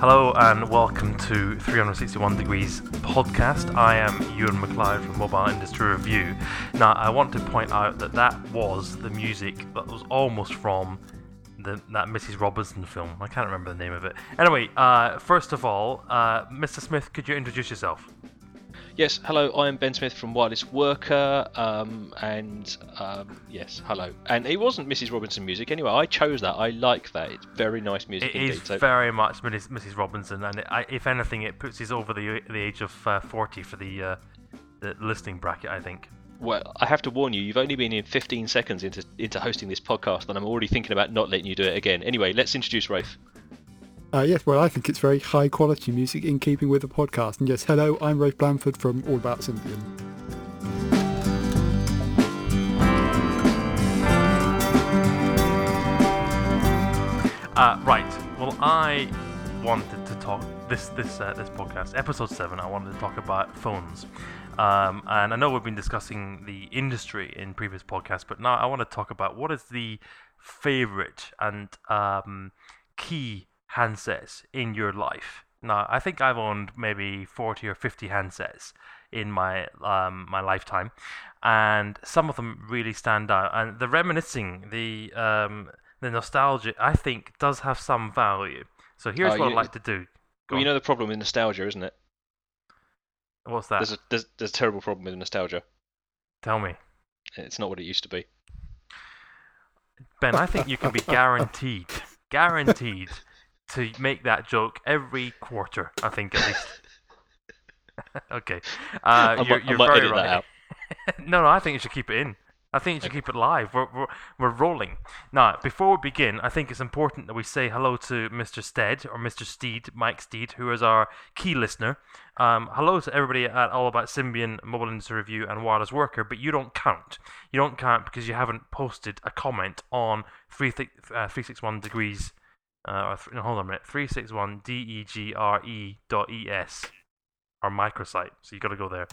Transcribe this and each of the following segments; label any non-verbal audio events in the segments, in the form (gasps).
Hello and welcome to 361 Degrees podcast. I am Ewan MacLeod from Mobile Industry Review. Now, I want to point out that that was the music that was almost from the, that Mrs. Robinson film. I can't remember the name of it. Anyway, uh, first of all, uh, Mr. Smith, could you introduce yourself? Yes, hello, I am Ben Smith from Wireless Worker, um, and um, yes, hello. And it wasn't Mrs. Robinson music anyway, I chose that, I like that, it's very nice music It indeed. is so- very much Mrs. Mrs. Robinson, and it, I, if anything, it puts us over the the age of uh, 40 for the, uh, the listening bracket, I think. Well, I have to warn you, you've only been in 15 seconds into, into hosting this podcast, and I'm already thinking about not letting you do it again. Anyway, let's introduce Rafe. Uh, yes, well, I think it's very high quality music in keeping with the podcast. And yes, hello, I'm Rafe Blandford from All About Symbian. Uh, right. Well, I wanted to talk this this uh, this podcast, episode seven. I wanted to talk about phones, um, and I know we've been discussing the industry in previous podcasts, but now I want to talk about what is the favorite and um, key handsets in your life. Now, I think I've owned maybe forty or fifty handsets in my um, my lifetime, and some of them really stand out. And the reminiscing, the um, the nostalgia, I think, does have some value. So here's Oh, what I'd like to do. Go Well, you know the problem with nostalgia, isn't it? What's that? There's a, there's, there's a terrible problem with nostalgia. Tell me, It's not what it used to be. Ben. I think you can be (laughs) guaranteed, guaranteed to make that joke every quarter. I think at least. (laughs) okay, uh, I you're, you're might very right. that out. (laughs) no, no, I think you should keep it in. I think you should keep it live. We're, we're, we're rolling. Now, before we begin, I think it's important that we say hello to Mr. Stead, or Mr. Steed, Mike Steed, who is our key listener. Um, hello to everybody at All About Symbian, Mobile Industry Review, and Wireless Worker, but you don't count. You don't count because you haven't posted a comment on 3, th- uh, 361 degrees. Uh, no, hold on a minute. 361 D E G R E dot E S our microsite. So you got to go there.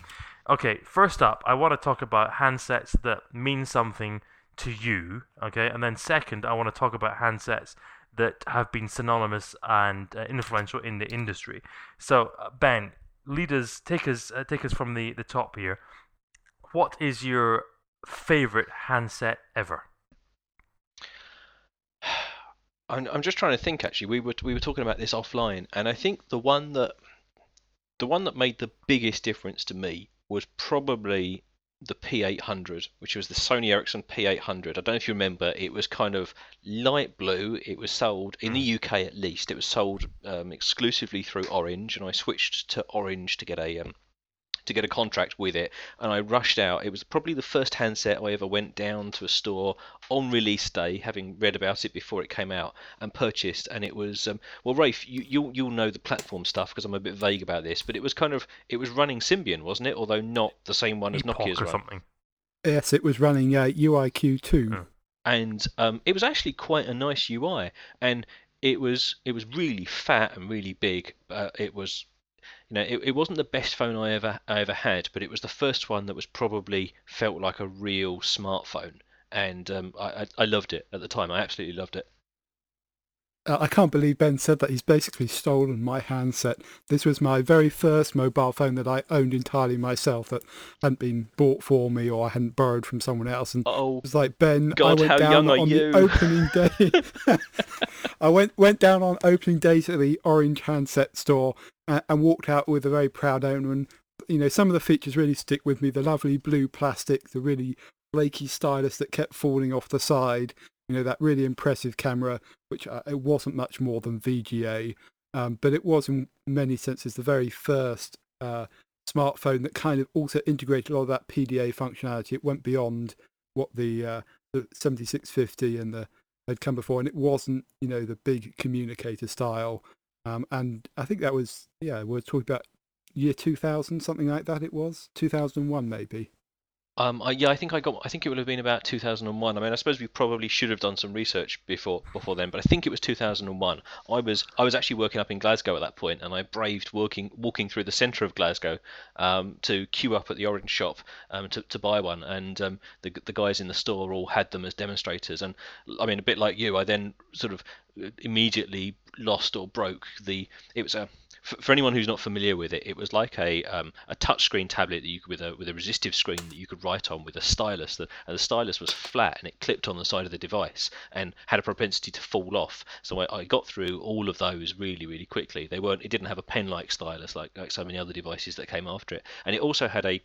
Okay, first up, I want to talk about handsets that mean something to you. Okay, and then second, I want to talk about handsets that have been synonymous and uh, influential in the industry. So uh, Ben, lead us, take us, uh, take us from the the top here. What is your favorite handset ever? I'm, I'm just trying to think. Actually, we were we were talking about this offline, and I think the one that the one that made the biggest difference to me was probably the P800, which was the Sony Ericsson P800. I don't know if you remember. It was kind of light blue. It was sold in the UK at least. It was sold um, exclusively through Orange, and I switched to Orange to get a um, to get a contract with it, and I rushed out. It was probably the first handset I ever went down to a store on release day, having read about it before it came out, and purchased. And it was um, well, Rafe, you you'll, you'll know the platform stuff because I'm a bit vague about this, but it was kind of it was running Symbian, wasn't it? Although not the same one as EPOC Nokia's or run. something. Yes, it was running uh, UIQ2. Oh. and um, it was actually quite a nice UI, and it was it was really fat and really big. Uh, it was, you know, it, it wasn't the best phone I ever I ever had, but it was the first one that was probably felt like a real smartphone, and um, I, I I loved it at the time. I absolutely loved it. Uh, I can't believe Ben said that. He's basically stolen my handset. This was my very first mobile phone that I owned entirely myself that hadn't been bought for me or I hadn't borrowed from someone else. And Oh, It was like Ben. God, I went down on you? the opening (laughs) day. (laughs) I went went down on opening day to the Orange handset store and, and walked out with a very proud owner. And you know, some of the features really stick with me. The lovely blue plastic, the really flaky stylus that kept falling off the side. You know, that really impressive camera, which uh, it wasn't much more than VGA, um, but it was in many senses the very first uh, smartphone that kind of also integrated a lot of that PDA functionality. It went beyond what the uh, the 7650 and the had come before, and it wasn't you know the big communicator style. Um, and I think that was yeah we're talking about year 2000 something like that. It was 2001 maybe. Um, I, yeah, I think I got. I think it would have been about 2001. I mean, I suppose we probably should have done some research before before then, but I think it was 2001. I was I was actually working up in Glasgow at that point, and I braved working walking through the centre of Glasgow um, to queue up at the Orange shop um, to, to buy one, and um, the the guys in the store all had them as demonstrators, and I mean, a bit like you, I then sort of immediately lost or broke the. It was a for, anyone who's not familiar with it, it was like a um, a touchscreen tablet that you with a with a resistive screen that you could write on with a stylus. That and the stylus was flat and it clipped on the side of the device and had a propensity to fall off. So I, I got through all of those really really quickly. They weren't. It didn't have a pen-like stylus like like so many other devices that came after it, and it also had a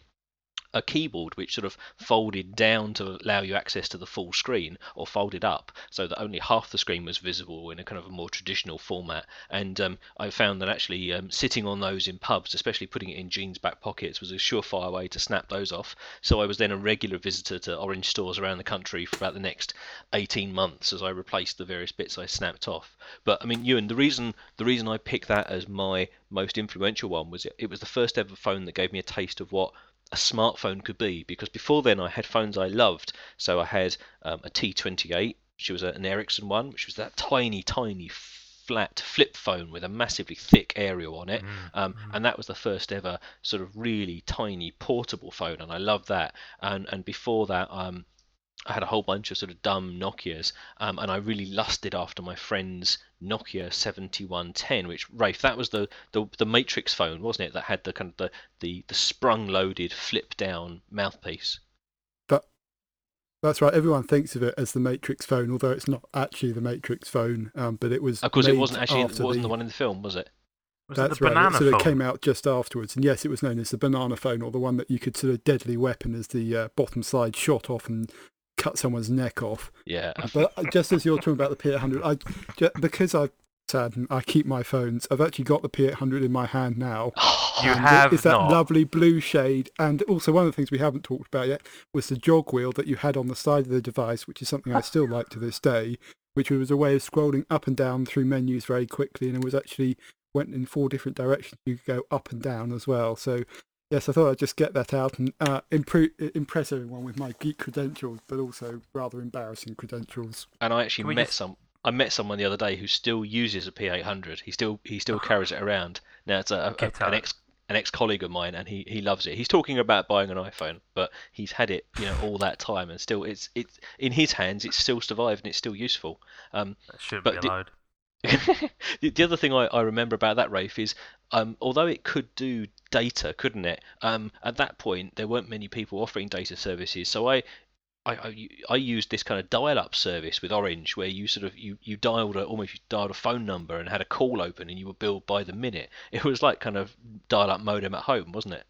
a keyboard which sort of folded down to allow you access to the full screen or folded up so that only half the screen was visible in a kind of a more traditional format. And um, I found that actually um, sitting on those in pubs especially putting it in jeans back pockets was a surefire way to snap those off. So I was then a regular visitor to orange stores around the country for about the next 18 months as I replaced the various bits I snapped off. But I mean Ewan the reason the reason I picked that as my most influential one was it, it was the first ever phone that gave me a taste of what a smartphone could be because before then I had phones I loved. So I had um, a T28, which was an Ericsson one, which was that tiny, tiny flat flip phone with a massively thick aerial on it. Mm, um, mm. And that was the first ever sort of really tiny portable phone, and I loved that. And and before that, um, I had a whole bunch of sort of dumb Nokia's, um, and I really lusted after my friend's Nokia 7110. Which Rafe, that was the, the the Matrix phone, wasn't it? That had the kind of the the, the sprung-loaded flip-down mouthpiece. That that's right. Everyone thinks of it as the Matrix phone, although it's not actually the Matrix phone. Um, but it was. Of course, it wasn't actually. It wasn't the... the one in the film, was it? Was That's it right. So phone? it came out just afterwards, and yes, it was known as the banana phone, or the one that you could sort of deadly weapon as the uh, bottom side shot off and cut someone's neck off. Yeah. But just as you're talking about the P800, I just, because I've sad I keep my phones. I've actually got the P800 in my hand now. (gasps) you have It's that not. lovely blue shade. And also one of the things we haven't talked about yet was the jog wheel that you had on the side of the device, which is something I ah. still like to this day, which was a way of scrolling up and down through menus very quickly. And it was actually went in four different directions. You could go up and down as well. So yes, I thought I'd just get that out and uh, improve, impress everyone with my geek credentials, but also rather embarrassing credentials. And I actually met just... some. I met someone the other day who still uses a P800. He still he still carries it around. Now it's a, a an ex an ex colleague of mine, and he, he loves it. He's talking about buying an iPhone, but he's had it you know all that time, and still it's it's in his hands. It's still survived and it's still useful. Um, that should but be allowed. the, (laughs) the other thing I, I remember about that Rafe is um, although it could do data, couldn't it? Um, at that point, there weren't many people offering data services, so I, I, I, I used this kind of dial-up service with Orange, where you sort of you, you dialed a, almost you dialed a phone number and had a call open, and you were billed by the minute. (laughs) It was like kind of dial-up modem at home, wasn't it?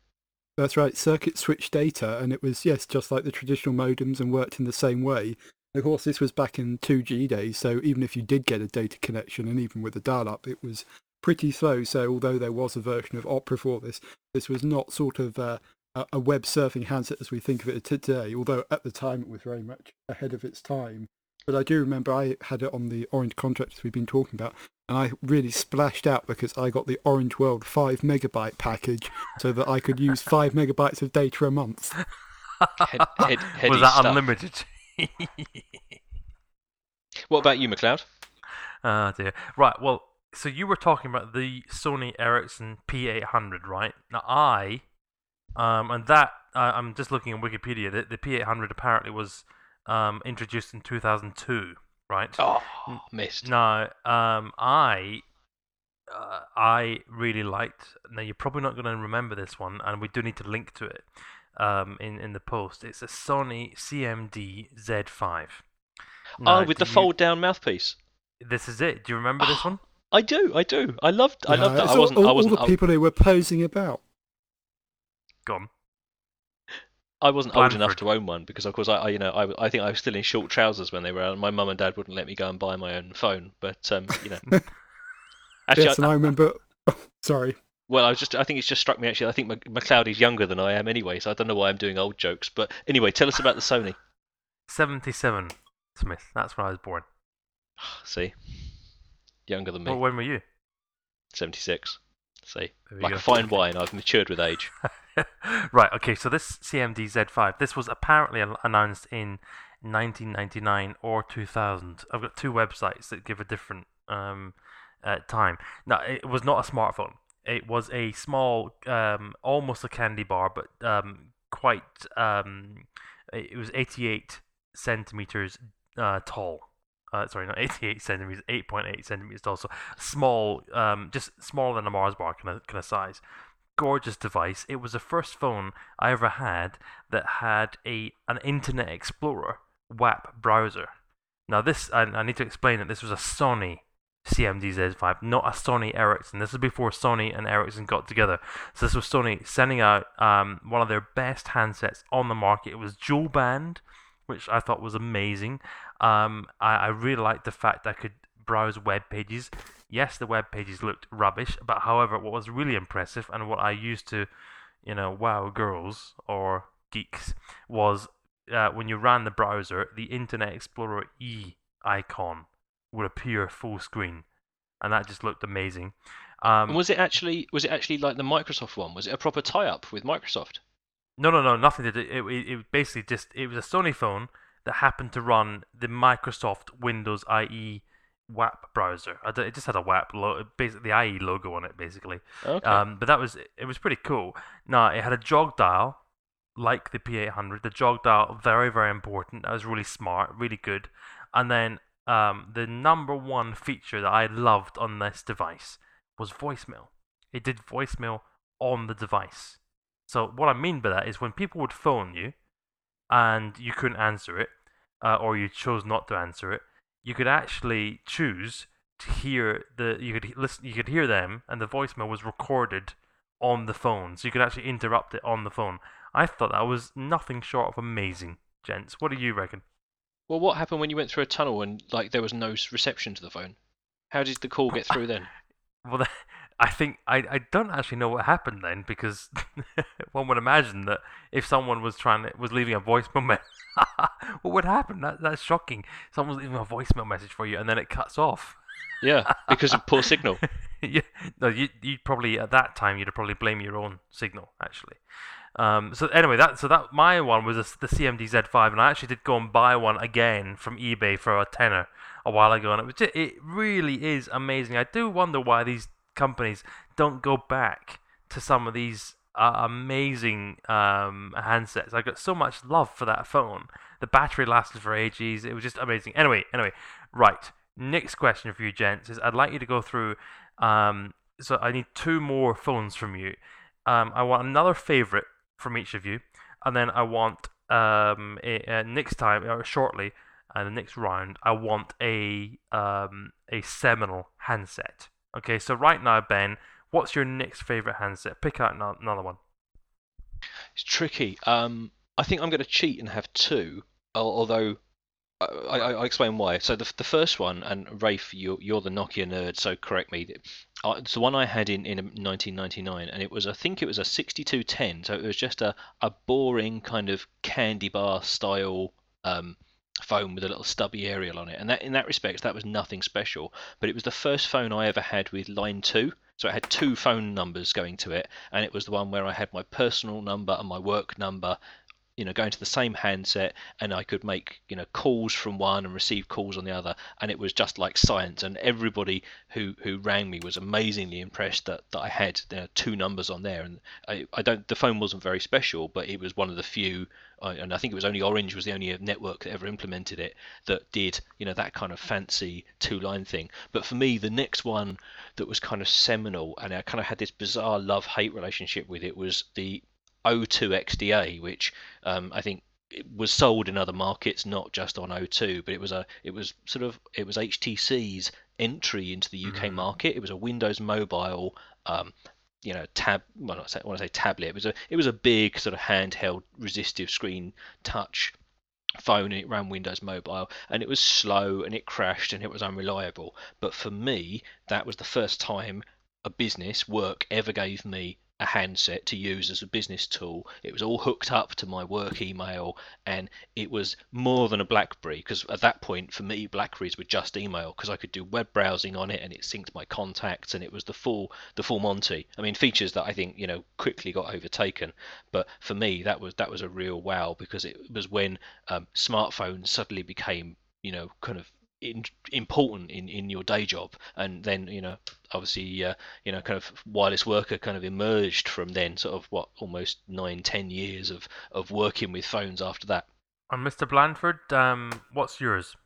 That's right, circuit switch data, and it was yes, just like the traditional modems, and worked in the same way. Of course, this was back in 2G days, so even if you did get a data connection, and even with a dial-up, it was pretty slow. So although there was a version of Opera for this, this was not sort of uh, a web surfing handset as we think of it today, although at the time it was very much ahead of its time. But I do remember I had it on the Orange contracts we've been talking about, and I really splashed out because I got the Orange World 5 megabyte package so that I could use 5 megabytes of data a month. (laughs) Head, head, (laughs) was that stuff. unlimited? What about you, MacLeod? (laughs) Ah, dear. Right, well, so you were talking about the Sony Ericsson P800, right? Now, I, um, and that, uh, I'm just looking on Wikipedia, the, the P800 apparently was um, introduced in 2002, right? Oh, missed. Now, um, I uh, I really liked. Now you're probably not going to remember this one, and we do need to link to it um, in in the post. It's a Sony CMD Z5. Now, oh, with the fold down mouthpiece. This is it. Do you remember this one? I do, I do. I loved, I loved that. I wasn't, all, I wasn't. All the people who were posing about. Gone. I wasn't Blandford. old enough to own one because, of course, I, I, you know, I, I think I was still in short trousers when they were out. My mum and dad wouldn't let me go and buy my own phone, but um, you know. (laughs) actually, yes, I, and I remember. (laughs) sorry. Well, I was just. I think it's just struck me. Actually, I think MacLeod is younger than I am anyway, so I don't know why I'm doing old jokes. But anyway, tell us about the Sony. Seventy-seven, Smith. That's when I was born. (sighs) See, younger than me. Well, when were you? 76. See, like a fine wine, I've matured with age. (laughs) right. Okay. So this CMD Z5, this was apparently announced in 1999 or 2000. I've got two websites that give a different um, uh, time. Now, it was not a smartphone. It was a small, um, almost a candy bar, but um, quite. Um, it was 88 centimeters uh, tall. Uh, sorry, not (laughs) 88 centimeters, 8.8 centimeters tall. So small, um, just smaller than a Mars bar kind of kind of size. Gorgeous device. It was the first phone I ever had that had a an Internet Explorer WAP browser. Now this, I, I need to explain that this was a Sony CMD Z5, not a Sony Ericsson. This is before Sony and Ericsson got together. So this was Sony sending out um, one of their best handsets on the market. It was dual band, which I thought was amazing. Um, I, I really liked the fact I could browse web pages. Yes, the web pages looked rubbish, but however, what was really impressive and what I used to, you know, wow girls or geeks was uh, when you ran the browser, the Internet Explorer E icon would appear full screen, and that just looked amazing. Um, was it actually was it actually like the Microsoft one? Was it a proper tie-up with Microsoft? no, no, no, nothing to do. It, it, it basically just it was a Sony phone that happened to run the Microsoft Windows IE WAP browser. It just had a WAP, lo- basically the IE logo on it, basically. Okay. Um, but that was it was pretty cool. Now it had a jog dial, like the P800. The jog dial very very important. That was really smart, really good. And then um, the number one feature that I loved on this device was voicemail. It did voicemail on the device. So what I mean by that is when people would phone you, and you couldn't answer it, uh, or you chose not to answer it, you could actually choose to hear the you could listen you could hear them and the voicemail was recorded on the phone so you could actually interrupt it on the phone i thought that was nothing short of amazing gents what do you reckon well, what happened when you went through a tunnel and like there was no reception to the phone? How did the call get through then? (laughs) well i think I, I don't actually know what happened then because (laughs) one would imagine that if someone was trying to, was leaving a voicemail (laughs) message what would happen that, that's shocking someone's leaving a voicemail message for you and then it cuts off Yeah, because of poor signal. yeah, no, you you'd probably at that time you'd probably blame your own signal actually. Um, so anyway, that so that my one was a, the CMD Z5, and I actually did go and buy one again from eBay for a tenner a while ago, and it was ju- it really is amazing. I do wonder why these companies don't go back to some of these uh, amazing um, handsets. I got so much love for that phone. The battery lasted for ages. It was just amazing. Anyway, anyway, right. Next question for you, gents, is I'd like you to go through. Um, so I need two more phones from you. Um, I want another favorite from each of you, and then I want um, a, uh, next time or shortly, uh, the next round, I want a um, a seminal handset. Okay, so right now, Ben, what's your next favorite handset? Pick out ano- another one. It's tricky. Um, I think I'm going to cheat and have two, although I, explain why. So the, the first one, and Rafe, you're, you're the Nokia nerd, so correct me. Uh, It's the one I had in, in 1999, and it was, I think it was a 6210, so it was just a, a boring kind of candy bar style um, phone with a little stubby aerial on it. And that in that respect, that was nothing special. But it was the first phone I ever had with line two. So it had two phone numbers going to it, and it was the one where I had my personal number and my work number you know going to the same handset and I could make you know calls from one and receive calls on the other. And it was just like science. And everybody who who rang me was amazingly impressed that, that I had you know, two numbers on there. And I, I don't the phone wasn't very special but it was one of the few uh, and I think it was only Orange was the only network that ever implemented it that did you know that kind of fancy two line thing. But for me the next one that was kind of seminal and I kind of had this bizarre love hate relationship with it was the O2 XDA, which um, I think was sold in other markets, not just on O2, but it was a it was sort of it was HTC's entry into the UK Mhm. market. It was a Windows Mobile, um, you know, tab. Well, not say, I say tablet, it was a it was a big sort of handheld, resistive screen touch phone and it ran Windows Mobile and it was slow and it crashed and it was unreliable. But for me, that was the first time a business work ever gave me a handset to use as a business tool. It was all hooked up to my work email, and it was more than a BlackBerry because at that point for me Blackberries were just email because I could do web browsing on it and it synced my contacts and it was the full the full Monty. I mean features that I think you know quickly got overtaken, but for me that was that was a real wow because it was when um, smartphones suddenly became you know kind of in, important in, in your day job. And then you know obviously uh, you know kind of wireless worker kind of emerged from then sort of what almost nine ten years of of working with phones after that. And mr blandford um, what's yours?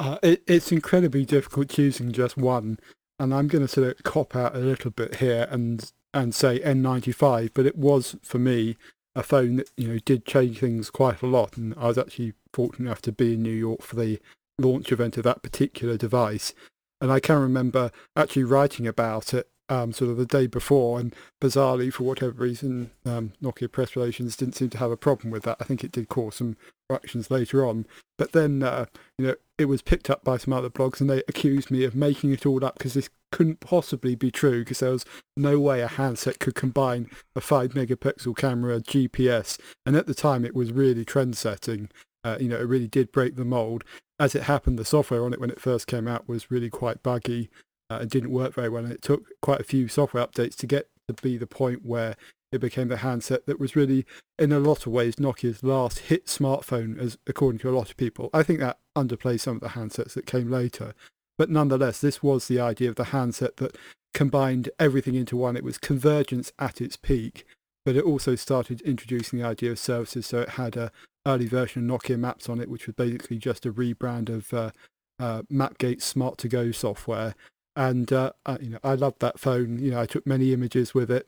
Uh, it, it's incredibly difficult choosing just one and i'm going to sort of cop out a little bit here and and say n95 but it was for me a phone that you know did change things quite a lot and i was actually fortunate enough to be in new york for the launch event of that particular device. And I can remember actually writing about it um, sort of the day before, and bizarrely, for whatever reason, um, Nokia press relations didn't seem to have a problem with that. I think it did cause some reactions later on. But then, uh, you know, it was picked up by some other blogs, and they accused me of making it all up because this couldn't possibly be true because there was no way a handset could combine a 5 megapixel camera, GPS, and at the time it was really trend setting. Uh, you know, it really did break the mold as it happened, the software on it when it first came out was really quite buggy uh, and didn't work very well. And it took quite a few software updates to get to be the point where it became the handset that was really, in a lot of ways, Nokia's last hit smartphone, as according to a lot of people. I think that underplays some of the handsets that came later. But nonetheless, this was the idea of the handset that combined everything into one. It was convergence at its peak, but it also started introducing the idea of services. So it had a, early version of Nokia Maps on it, which was basically just a rebrand of uh, uh, Mapgate Smart to Go software. And uh, I, you know, I loved that phone. You know, I took many images with it,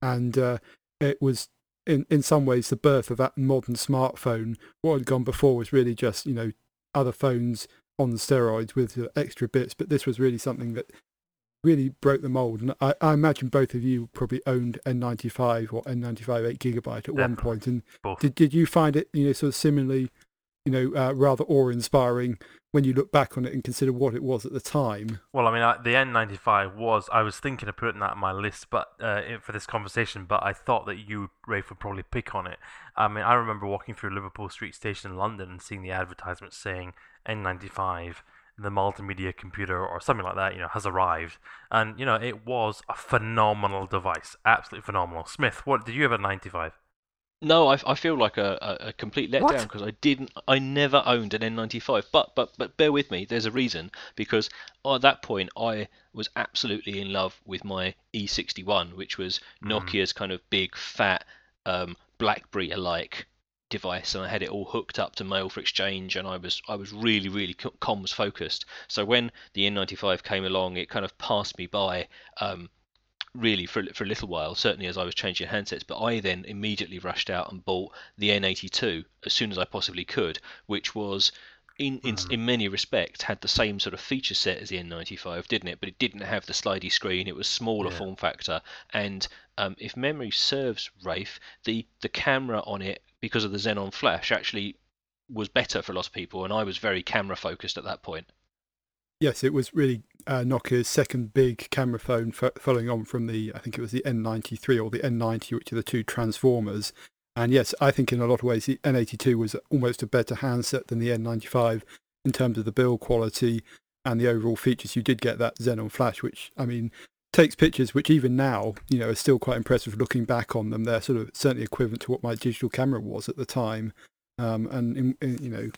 and uh, it was in in some ways the birth of that modern smartphone. What had gone before was really just you know other phones on steroids with extra bits, but this was really something that really broke the mold. And I, I, imagine both of you probably owned N95 or N95 8 gigabyte at Definitely. one point. And both. did did you find it, you know, sort of similarly, you know, uh, rather awe-inspiring when you look back on it and consider what it was at the time? Well, I mean, I, the N95 was. I was thinking of putting that on my list, but uh, for this conversation, but I thought that you, Rafe, would probably pick on it. I mean, I remember walking through Liverpool Street Station in London and seeing the advertisement saying N95 the multimedia computer or something like that, you know, has arrived. And, you know, it was a phenomenal device. Absolutely phenomenal. Smith, what did you have a 95? No, I, I feel like a, a, a complete letdown because I didn't, I never owned an N95. But but but bear with me, there's a reason because at that point I was absolutely in love with my E61, which was mm. Nokia's mm. kind of big fat um, BlackBerry-alike device and I had it all hooked up to Mail for Exchange and I was I was really really comms focused. So when the N95 came along, it kind of passed me by. Um, really for for a little while, certainly as I was changing handsets. But I then immediately rushed out and bought the N82 as soon as I possibly could, which was in, in, mm. in many respects had the same sort of feature set as the N95, didn't it? But it didn't have the slidey screen. It was smaller yeah. form factor, and um, if memory serves, Rafe, the the camera on it because of the Xenon flash actually was better for of people, and I was very camera focused at that point. Yes, it was really uh, Nokia's second big camera phone, following on from the I think it was the N93 or the N90, which are the two transformers. And yes, I think in a lot of ways the N82 was almost a better handset than the N95 in terms of the build quality and the overall features. You did get that Xenon flash, which I mean takes pictures which even now, you know, are still quite impressive looking back on them. They're sort of certainly equivalent to what my digital camera was at the time. Um, and, in, in, you know,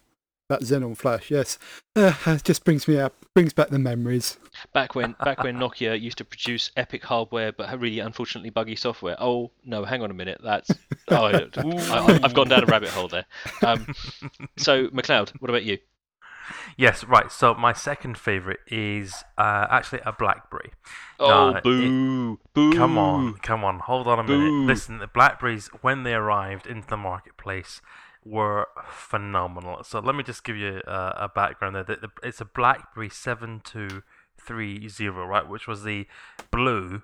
that Xenon flash, yes, (sighs) uh, just brings me up, brings back the memories. Back when, back when Nokia used to produce epic hardware, but really unfortunately buggy software. Oh no, hang on a minute, that's oh, I, have gone down a rabbit hole there. Um, (laughs) so MacLeod, what about you? Yes, right. So my second favorite is uh, actually a BlackBerry. Oh, boo! It, boo! Come on, come on. Hold on a boo. minute. Listen, the Blackberries when they arrived into the marketplace were phenomenal. So let me just give you a, a background there. It's a BlackBerry seven two three zero, right, which was the blue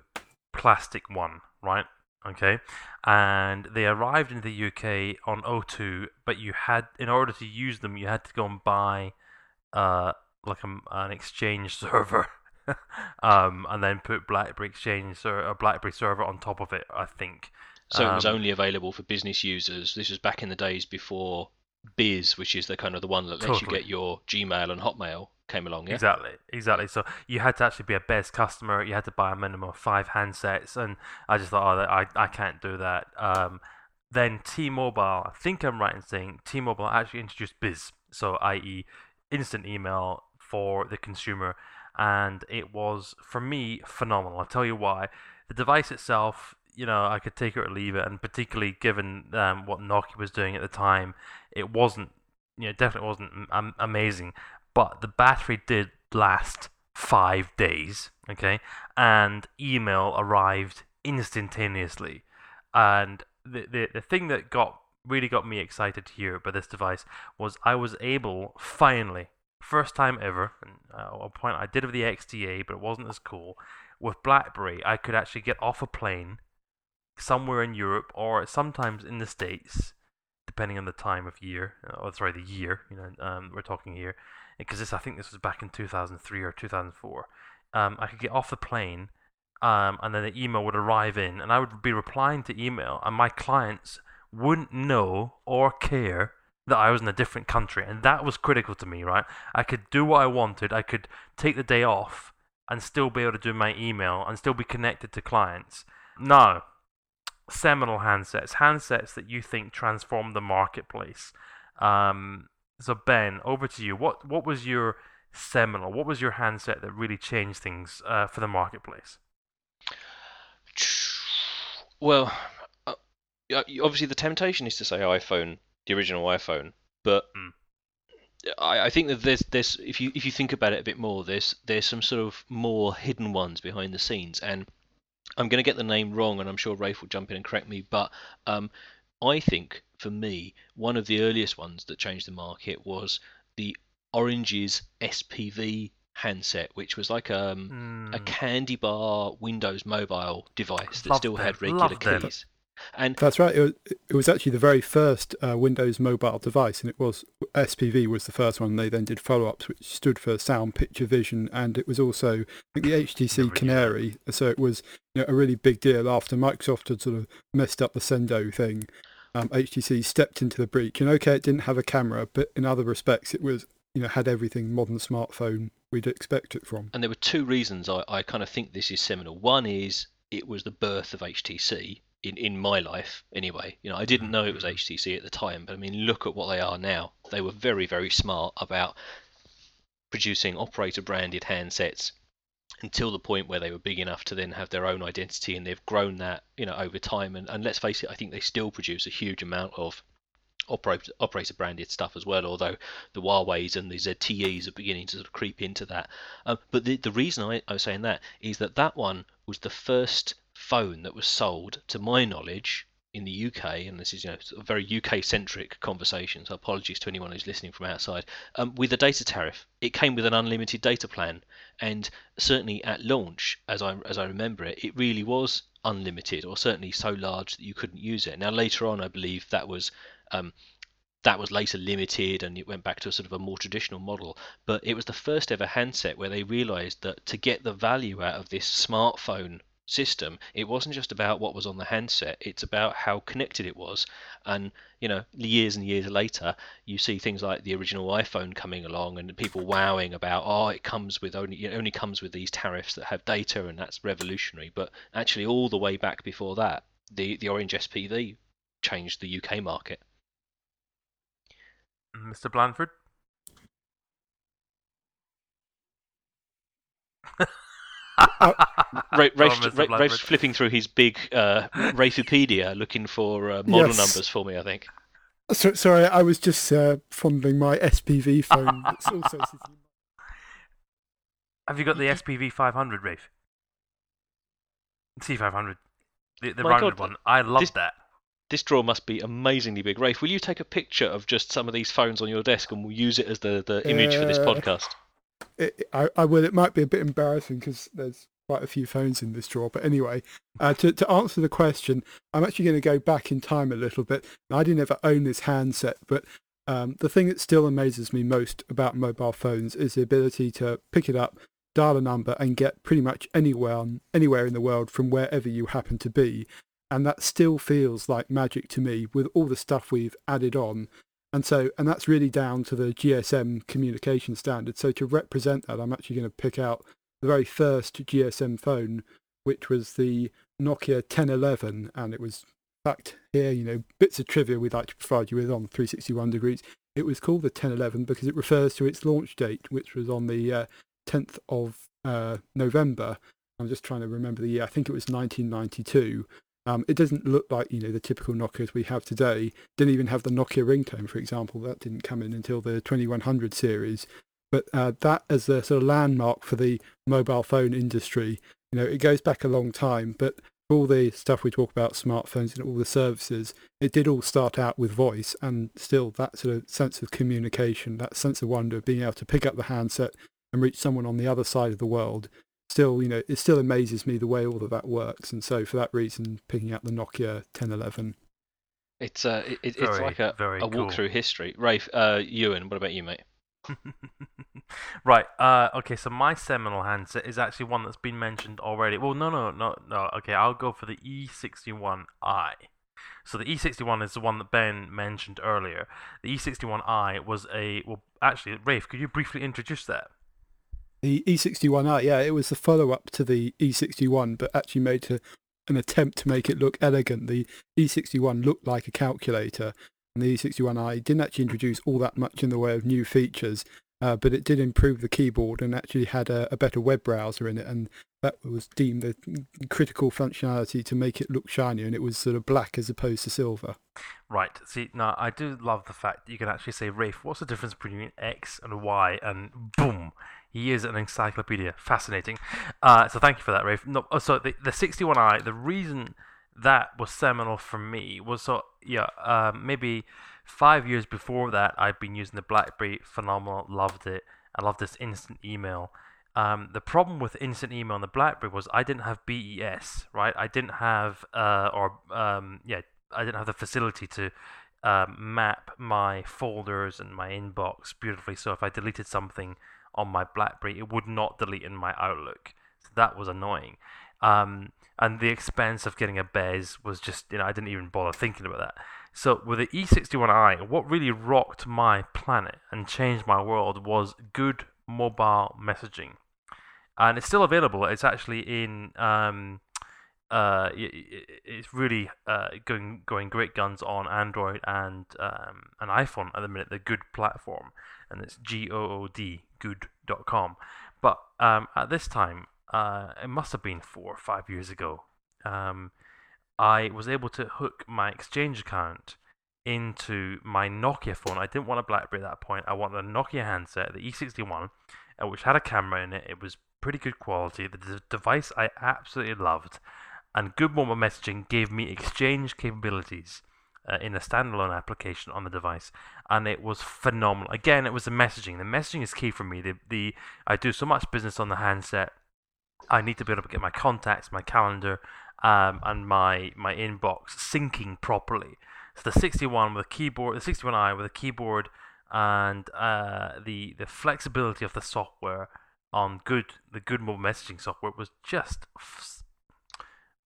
plastic one, right? Okay, and they arrived in the UK on O2, but you had, in order to use them, you had to go and buy uh, like a, an exchange (laughs) server um, and then put BlackBerry Exchange or a BlackBerry server on top of it. I think. So it was Um, only available for business users. This was back in the days before BIS, which is the kind of the one that lets you get your Gmail and Hotmail, came along. Yeah. Exactly, exactly. So you had to actually be a BES customer. You had to buy a minimum of five handsets, and I just thought, oh, I I can't do that. Um, then T-Mobile, I think I'm right in saying T-Mobile actually introduced BIS, so i.e. instant email for the consumer, and it was for me phenomenal. I'll tell you why. The device itself, you know, I could take it or leave it, and particularly given um, what Nokia was doing at the time, it wasn't, you know, definitely wasn't um, amazing but the battery did last five days, okay? And email arrived instantaneously. And the, the, the thing that got really got me excited here by this device was I was able, finally, first time ever, uh, a point I did it with the XDA, but it wasn't as cool, with BlackBerry, I could actually get off a plane somewhere in Europe or sometimes in the States, depending on the time of year, uh, or sorry, the year, you know, um, we're talking here because this I think this was back in 2003 or 2004. Um, I could get off the plane, um, and then the email would arrive in, and I would be replying to email, and my clients wouldn't know or care that I was in a different country, and that was critical to me. Right, I could do what I wanted. I could take the day off and still be able to do my email and still be connected to clients. Now, seminal handsets, handsets that you think transform the marketplace. Um, so Ben, over to you. What what was your seminal? What was your handset that really changed things uh, for the marketplace? Well, obviously the temptation is to say iPhone, the original iPhone, but Mm. I, I think that there's there's if you if you think about it a bit more, there's there's some sort of more hidden ones behind the scenes, and I'm going to get the name wrong, and I'm sure Rafe will jump in and correct me, but um, I think for me one of the earliest ones that changed the market was the Orange's SPV handset, which was like um, a Hmm, candy bar Windows mobile device that Loved still them, had regular loved them. And That's right. It was, it was actually the very first uh, Windows mobile device, and it was SPV was the first one. They then did follow-ups, which stood for Sound Picture Vision, and it was also the HTC Canary. So it was you know, a really big deal after Microsoft had sort of messed up the Sendo thing. Um, HTC stepped into the breach, and okay, it didn't have a camera, but in other respects, it was you know had everything modern smartphone we'd expect it from. and there were two reasons I, I kind of think this is seminal. One is it was the birth of HTC in, in my life anyway. You know, I didn't know it was HTC at the time, but I mean, look at what they are now. They were very, very smart about producing operator branded handsets until the point where they were big enough to then have their own identity and they've grown that, you know, over time and, and let's face it, I think they still produce a huge amount of operator operator branded stuff as well, although the Huawei's and the ZTEs are beginning to sort of creep into that. Um, but the, the reason I, I was saying that is that that one was the first phone that was sold, to my knowledge, in the UK, and this is you know of very UK centric conversation, so apologies to anyone who's listening from outside, um, with a data tariff. It came with an unlimited data plan, and certainly at launch, as I as I remember it, it really was unlimited, or certainly so large that you couldn't use it. Now later on, I believe that was um, that was later limited and it went back to a sort of a more traditional model. But it was the first ever handset where they realized that to get the value out of this smartphone system, it wasn't just about what was on the handset, it's about how connected it was. And, you know, years and years later, you see things like the original iPhone coming along and people wowing about, oh, it comes with only, it only comes with these tariffs that have data and that's revolutionary. But actually, all the way back before that, the, the Orange SPV changed the UK market. Mm, Mr. Blandford. (laughs) Ra- Rafe, Go Ra- Mr. Rafe's flipping through his big uh, Rafepedia looking for uh, model Yes. numbers for me, I think. So, sorry, I was just uh, fondling my SPV phone. (laughs) That's also Have you got the SPV 500, Rafe? C500, the, the My rounded God, one. I love this- that. This drawer must be amazingly big. Rafe, will you take a picture of just some of these phones on your desk and we'll use it as the, the image for this Uh, podcast? It, I, I will. It might be a bit embarrassing because there's quite a few phones in this drawer. But anyway, uh, to, to answer the question, I'm actually going to go back in time a little bit. I didn't ever own this handset, but um, the thing that still amazes me most about mobile phones is the ability to pick it up, dial a number and get pretty much anywhere anywhere in the world from wherever you happen to be. And that still feels like magic to me with all the stuff we've added on. And so, and that's really down to the GSM communication standard. So to represent that, I'm actually going to pick out the very first GSM phone, which was the Nokia 1011. And it was, in fact, here, you know, bits of trivia we'd like to provide you with on 361 degrees. It was called the 1011 because it refers to its launch date, which was on the uh, 10th of uh, November. I'm just trying to remember the year. I think it was 1992. Um, it doesn't look like you know the typical Nokias we have today. Didn't even have the Nokia ringtone, for example. That didn't come in until the 2100 series. But uh, that as a sort of landmark for the mobile phone industry, you know, it goes back a long time. But all the stuff we talk about, smartphones and all the services, it did all start out with voice, and still that sort of sense of communication, that sense of wonder of being able to pick up the handset and reach someone on the other side of the world still, you know, it still amazes me the way all of that works. And so for that reason, picking out the Nokia 1011. It's uh, it, it's very, like a, a walk cool. through history. Rafe, uh, Ewan, what about you, mate? (laughs) right. Uh, okay. So my seminal handset is actually one that's been mentioned already. Well, no, no, no, no. Okay, I'll go for the E61i. So the E61 is the one that Ben mentioned earlier. The E61i was a well, actually, Rafe, could you briefly introduce that? The E61i, yeah, it was the follow up to the E61, but actually made an attempt to make it look elegant. The E61 looked like a calculator, and the E61i didn't actually introduce all that much in the way of new features, uh, but it did improve the keyboard and actually had a, a, better web browser in it, and that was deemed the critical functionality to make it look shiny, and it was sort of black as opposed to silver. Right. See, now I do love the fact that you can actually say, Rafe, what's the difference between X and Y, and boom, he is an encyclopedia. Fascinating. Uh, so thank you for that, Rafe. No, oh, so the, the 61i, the reason that was seminal for me was so, yeah, uh, maybe five years before that, I'd been using the BlackBerry. Phenomenal. Loved it. I love this instant email. Um, the problem with instant email on the BlackBerry was I didn't have BES, right? I didn't have, uh, or um, yeah, I didn't have the facility to uh, map my folders and my inbox beautifully. So if I deleted something on my BlackBerry, it would not delete in my Outlook. So that was annoying. Um, and the expense of getting a BES was just, you know, I didn't even bother thinking about that. So with the E61i, what really rocked my planet and changed my world was good mobile messaging. And it's still available. It's actually in um, uh, it's really uh, going going great guns on Android and um, an iPhone at the minute. The Good platform, and it's G O O D good.com. But um, at this time, uh, it must have been four or five years ago. Um, I was able to hook my Exchange account into my Nokia phone. I didn't want a BlackBerry at that point. I wanted a Nokia handset, the E61, uh, which had a camera in it. It was pretty good quality. The d- device I absolutely loved and good mobile messaging gave me exchange capabilities uh, in a standalone application on the device, and it was phenomenal. Again, it was the messaging. The messaging is key for me. The, the I do so much business on the handset. I need to be able to get my contacts, my calendar, um, and my my inbox syncing properly. So the 61 with a keyboard, the 61i with a keyboard, and uh, the the flexibility of the software on good the good mobile messaging software was just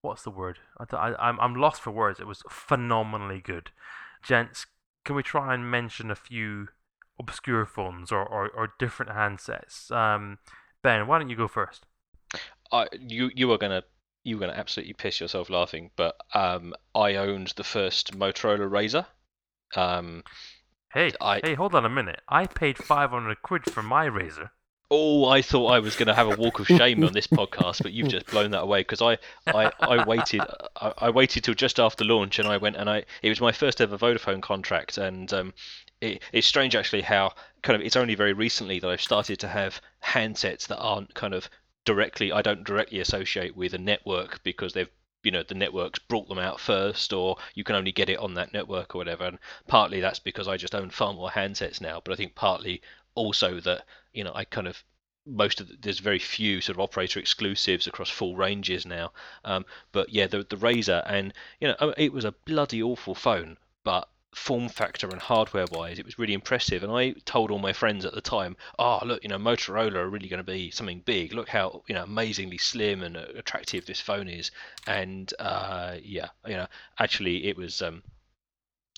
what's the word? I, I, I'm I'm lost for words. It was phenomenally good. Gents, can we try and mention a few obscure phones or, or, or different handsets? Um, ben, why don't you go first? I you you are gonna you were gonna absolutely piss yourself laughing, but um, I owned the first Motorola Razr. Um, hey, I, hey, hold on a minute. I paid 500 quid for my Razr. Oh, I thought I was going to have a walk of shame on this podcast, but you've just blown that away because I, I, I waited, I, I, waited till just after launch, and I went and I, it was my first ever Vodafone contract, and um, it, it's strange actually how kind of it's only very recently that I've started to have handsets that aren't kind of directly, I don't directly associate with a network because they've you know the networks brought them out first or you can only get it on that network or whatever and partly that's because i just own far more handsets now but i think partly also that you know I kind of most of the, there's very few sort of operator exclusives across full ranges now. Um, but yeah, the the Razr and you know it was a bloody awful phone, but form factor and hardware wise, it was really impressive. And I told all my friends at the time, "Oh, look, you know, Motorola are really going to be something big. Look how you know amazingly slim and uh, attractive this phone is." And uh, yeah, you know, actually, it was. Um,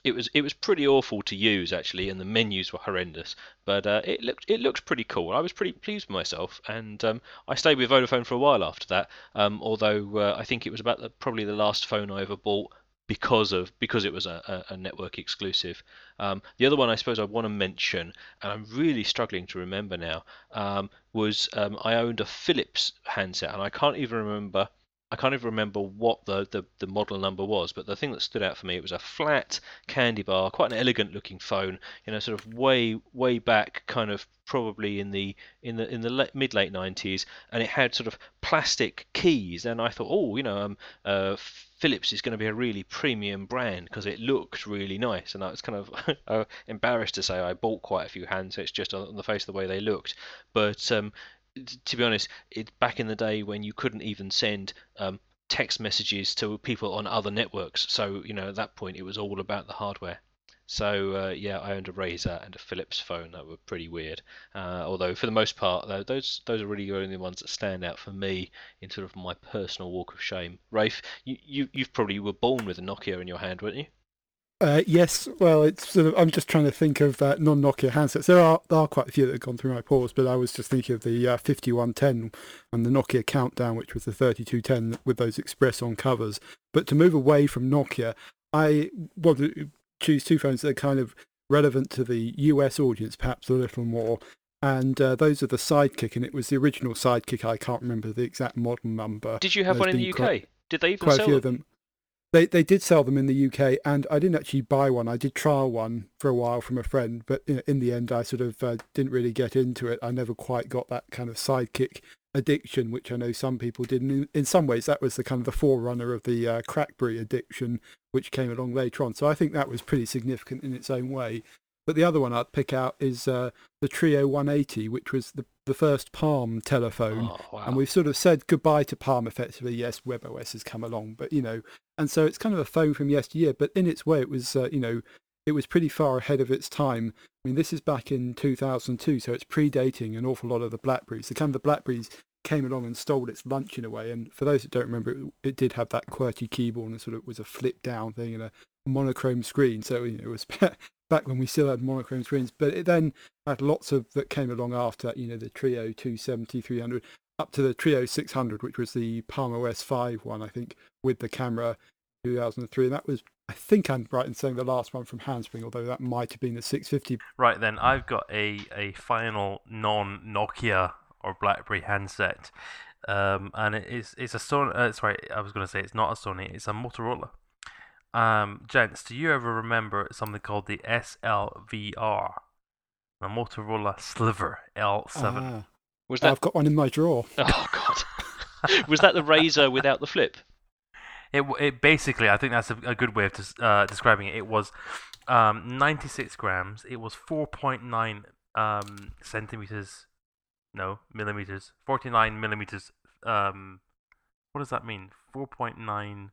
it was it was pretty awful to use actually, and the menus were horrendous. But uh, it looked it looked pretty cool. I was pretty pleased with myself, and um, I stayed with Vodafone for a while after that. Um, although uh, I think it was about the, probably the last phone I ever bought because of because it was a, a, network exclusive. Um, the other one I suppose I want to mention, and I'm really struggling to remember now, um, was um, I owned a Philips handset, and I can't even remember. I can't even remember what the, the, the model number was, but the thing that stood out for me it was a flat candy bar, quite an elegant looking phone, you know, sort of way way back, kind of probably in the in the in the mid late 90s, and it had sort of plastic keys, and I thought, oh, you know, um, uh, Philips is going to be a really premium brand because it looked really nice. And I was kind of (laughs) uh, embarrassed to say I bought quite a few handsets just on the face of the way they looked. But um, to be honest, it back in the day when you couldn't even send um, text messages to people on other networks. So you know at that point it was all about the hardware. So uh, yeah, I owned a Razr and a Philips phone that were pretty weird. Uh, although for the most part, those those are really the only ones that stand out for me in sort of my personal walk of shame. Rafe, you you you probably were born with a Nokia in your hand, weren't you? Uh, yes, well, it's sort of. I'm just trying to think of uh, non-Nokia handsets. There are there are quite a few that have gone through my pores, but I was just thinking of the uh, 5110 and the Nokia Countdown, which was the 3210 with those Xpress-on covers. But to move away from Nokia, I want to choose two phones that are kind of relevant to the US audience, perhaps a little more. And uh, those are the Sidekick, and it was the original Sidekick. I can't remember the exact model number. Did you have one in the UK? Quite, did they even quite sell a few them? of them? They they did sell them in the UK, and I didn't actually buy one. I did trial one for a while from a friend, but in the end, I sort of uh, didn't really get into it. I never quite got that kind of Sidekick addiction, which I know some people did. And in, in some ways, that was the kind of the forerunner of the uh, crackberry addiction, which came along later on. So I think that was pretty significant in its own way. But the other one I'd pick out is uh, the Treo 180, which was the, the first Palm telephone. Oh, wow. And we've sort of said goodbye to Palm effectively. Yes, WebOS has come along, but you know, and so it's kind of a phone from yesteryear. But in its way, it was, uh, you know, it was pretty far ahead of its time. I mean, this is back in 2002, so it's predating an awful lot of the Blackberries. The kind of the Blackberries came along and stole its lunch in a way. And for those that don't remember, it, it did have that QWERTY keyboard and sort of was a flip down thing and a monochrome screen. So you know, it was (laughs) back when we still had monochrome screens. But it then had lots of that came along after, you know, the Treo 270, 300, up to the Treo 600, which was the Palm OS 5 one, I think, with the camera 2003. And that was, I think I'm right in saying the last one from Handspring, although that might have been the 650. Right then, I've got a, a final non Nokia or BlackBerry handset. Um, and it is it's a Sony. Uh, sorry, I was going to say it's not a Sony. It's a Motorola. Um, gents, do you ever remember something called the SLVR? A Motorola Sliver L7. Ah, was that? I've got one in my drawer. (laughs) Oh God. (laughs) was that the Razr without the flip? It it basically, I think that's a, a good way of des- uh, describing it. It was um, 96 grams. It was 4.9 um, centimeters no, millimeters. 49 millimeters. Um, what does that mean? 4.9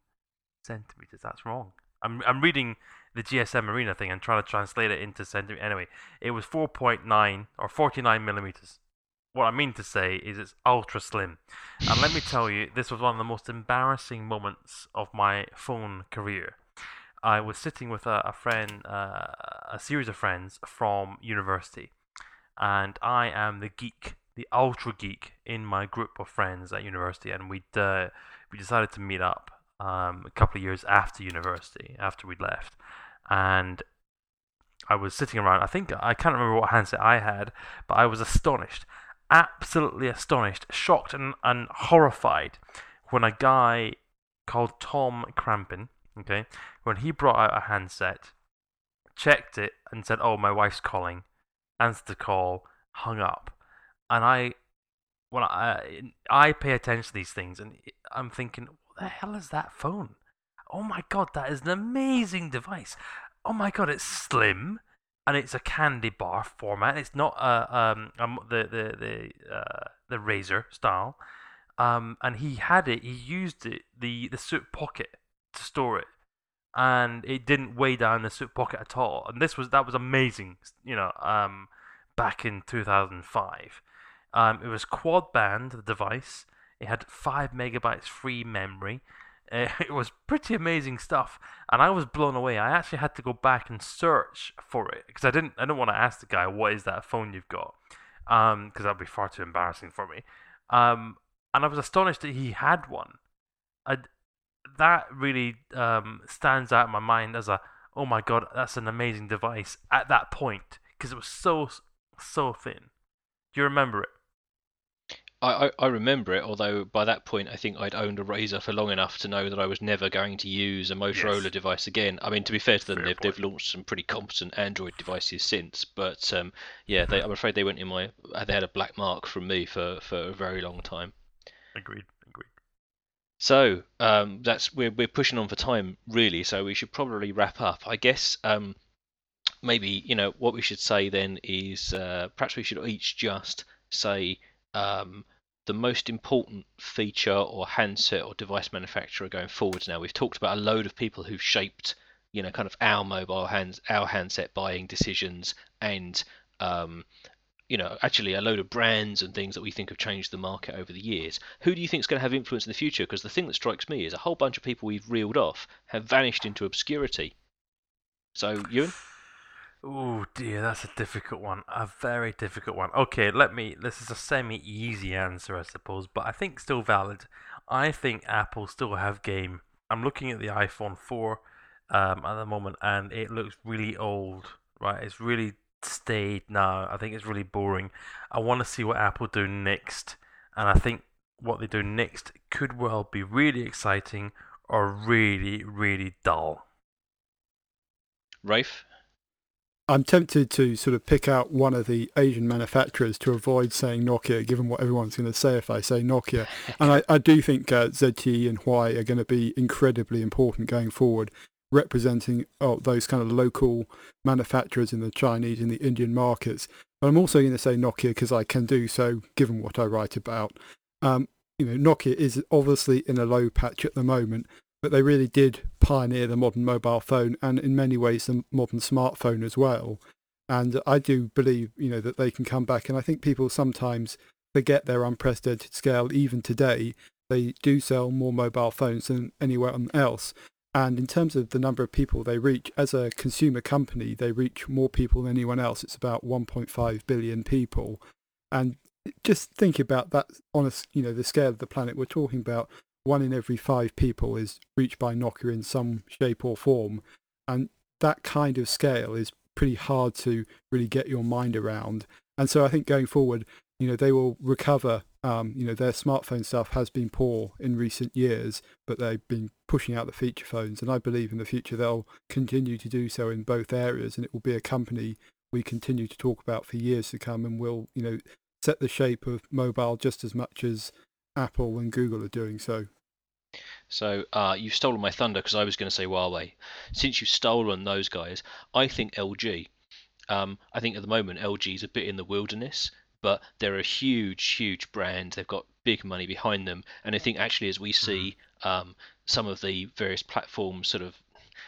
centimeters. That's wrong. I'm I'm reading the GSM Arena thing and trying to translate it into centimeters. Anyway, it was 4.9 or 49 millimeters. What I mean to say is it's ultra slim. And let me tell you, this was one of the most embarrassing moments of my phone career. I was sitting with a, a friend, uh, a series of friends from university, and I am the geek the ultra geek in my group of friends at university, and we uh, we decided to meet up um, a couple of years after university, after we'd left, and I was sitting around. I think I can't remember what handset I had, but I was astonished, absolutely astonished, shocked, and, and horrified when a guy called Tom Crampin, okay, when he brought out a handset, checked it, and said, "Oh, my wife's calling," answered the call, hung up and I, well, I, I pay attention to these things, and I'm thinking, the hell is that phone? Oh my god, that is an amazing device. Oh my god, it's slim, and it's a candy bar format. It's not a um, um the the the uh, the Razr style. Um, and he had it. He used it the the suit pocket to store it. and it didn't weigh down the suit pocket at all. And this was that was amazing, you know, um, back in 2005. Um, it was quad band the device. It had five megabytes free memory. Uh, (laughs) it was pretty amazing stuff, and I was blown away. I actually had to go back and search for it because I didn't. I didn't want to ask the guy what is that phone you've got, because um, that'd be far too embarrassing for me. Um, and I was astonished that he had one. I, that really um, stands out in my mind as a oh my god, that's an amazing device at that point because it was so so thin. Do you remember it? I, I, remember it, although by that point I think I'd owned a Razr for long enough to know that I was never going to use a Motorola yes. device again. I mean, to be fair to them, fair they've, they've launched some pretty competent Android devices since, but um, yeah, they, I'm afraid they went in my. They had a black mark from me for, for a very long time. Agreed. Agreed. So um, that's we're we're pushing on for time really, so we should probably wrap up. I guess um, maybe you know what we should say then is uh, perhaps we should each just say um, the most important feature or handset or device manufacturer going forwards now? We've talked about a load of people who've shaped, you know, kind of our mobile hands, our handset buying decisions, and um, you know, actually a load of brands and things that we think have changed the market over the years. Who do you think is going to have influence in the future? Because the thing that strikes me is a whole bunch of people we've reeled off have vanished into obscurity. So, Ewan? Oh dear, that's a difficult one. A very difficult one. Okay, let me. This is a semi-easy answer, I suppose, but I think still valid. I think Apple still have game. I'm looking at the iPhone 4 um, at the moment, and it looks really old. Right, it's really stayed now. I think it's really boring. I want to see what Apple do next, and I think what they do next could well be really exciting or really, really dull. Rafe? I'm tempted to sort of pick out one of the Asian manufacturers to avoid saying Nokia, given what everyone's going to say if I say Nokia. (laughs) and I, I do think uh, ZTE and Huawei are going to be incredibly important going forward, representing oh, those kind of local manufacturers in the Chinese and the Indian markets. But I'm also going to say Nokia because I can do so, given what I write about. Um, you know, Nokia is obviously in a low patch at the moment, but they really did pioneer the modern mobile phone and in many ways the modern smartphone as well. And I do believe, you know, that they can come back. And I think people sometimes forget their unprecedented scale. Even today, they do sell more mobile phones than anywhere else. And in terms of the number of people they reach, as a consumer company, they reach more people than anyone else. It's about 1.5 billion people. And just think about that on a, you know, the scale of the planet we're talking about one in every five people is reached by Nokia in some shape or form. And that kind of scale is pretty hard to really get your mind around. And so I think going forward, you know, they will recover. Um, you know, their smartphone stuff has been poor in recent years, but they've been pushing out the feature phones. And I believe in the future they'll continue to do so in both areas. And it will be a company we continue to talk about for years to come and will, you know, set the shape of mobile just as much as Apple and Google are doing so. So uh, you've stolen my thunder because I was going to say Huawei. Since you've stolen those guys, I think LG. Um, I think at the moment LG is a bit in the wilderness, but they're a huge, huge brand. They've got big money behind them, and I think actually as we mm-hmm. see um, some of the various platforms sort of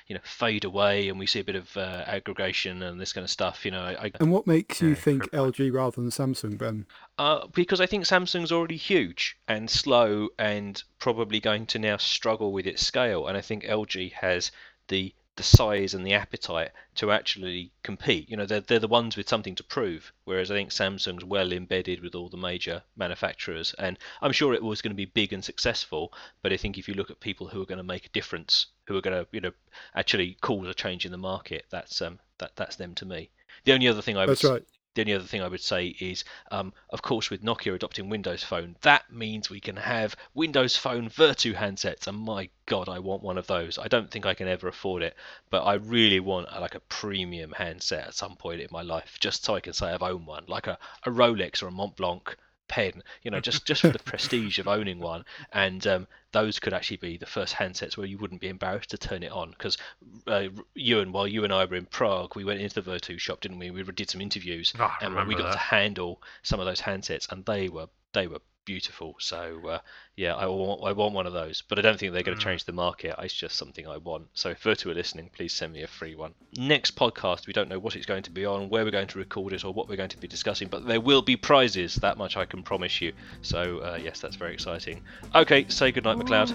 you know fade away and we see a bit of uh, aggregation and this kind of stuff you know I, and what makes you think lg rather than samsung ben? Uh, because i think samsung's already huge and slow and probably going to now struggle with its scale and i think lg has the the size and the appetite to actually compete. You know, they're, they're the ones with something to prove, whereas I think Samsung's well embedded with all the major manufacturers. And I'm sure it was going to be big and successful, but I think if you look at people who are going to make a difference, who are going to, you know, actually cause a change in the market, that's um that that's them to me. The only other thing I would, right. The only other thing I would say is, um, of course, with Nokia adopting Windows Phone, that means we can have Windows Phone Vertu handsets, and my God, I want one of those. I don't think I can ever afford it, but I really want a, like a premium handset at some point in my life, just so I can say I've owned one, like a, a Rolex or a Mont Blanc pen, you know, just just for the (laughs) prestige of owning one. And um, those could actually be the first handsets where you wouldn't be embarrassed to turn it on. Because uh, you and while you and I were in Prague, we went into the Vertu shop, didn't we? We did some interviews, oh, and we got that. to handle some of those handsets, and they were they were beautiful. So uh, yeah, I want I want one of those, but I don't think they're going to Mm. change the market. It's just something I want. So if Vertu are listening, please send me a free one. Next podcast, we don't know what it's going to be on, where we're going to record it, or what we're going to be discussing, but there will be prizes. That much I can promise you. So uh, yes, that's very exciting. Okay, say goodnight, MacLeod.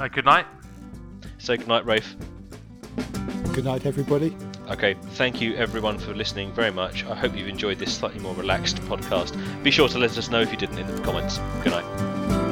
Uh, good night. Say goodnight, Rafe. Good night, everybody. Okay, thank you everyone for listening very much. I hope you've enjoyed this slightly more relaxed podcast. Be sure to let us know if you didn't in the comments. Good night.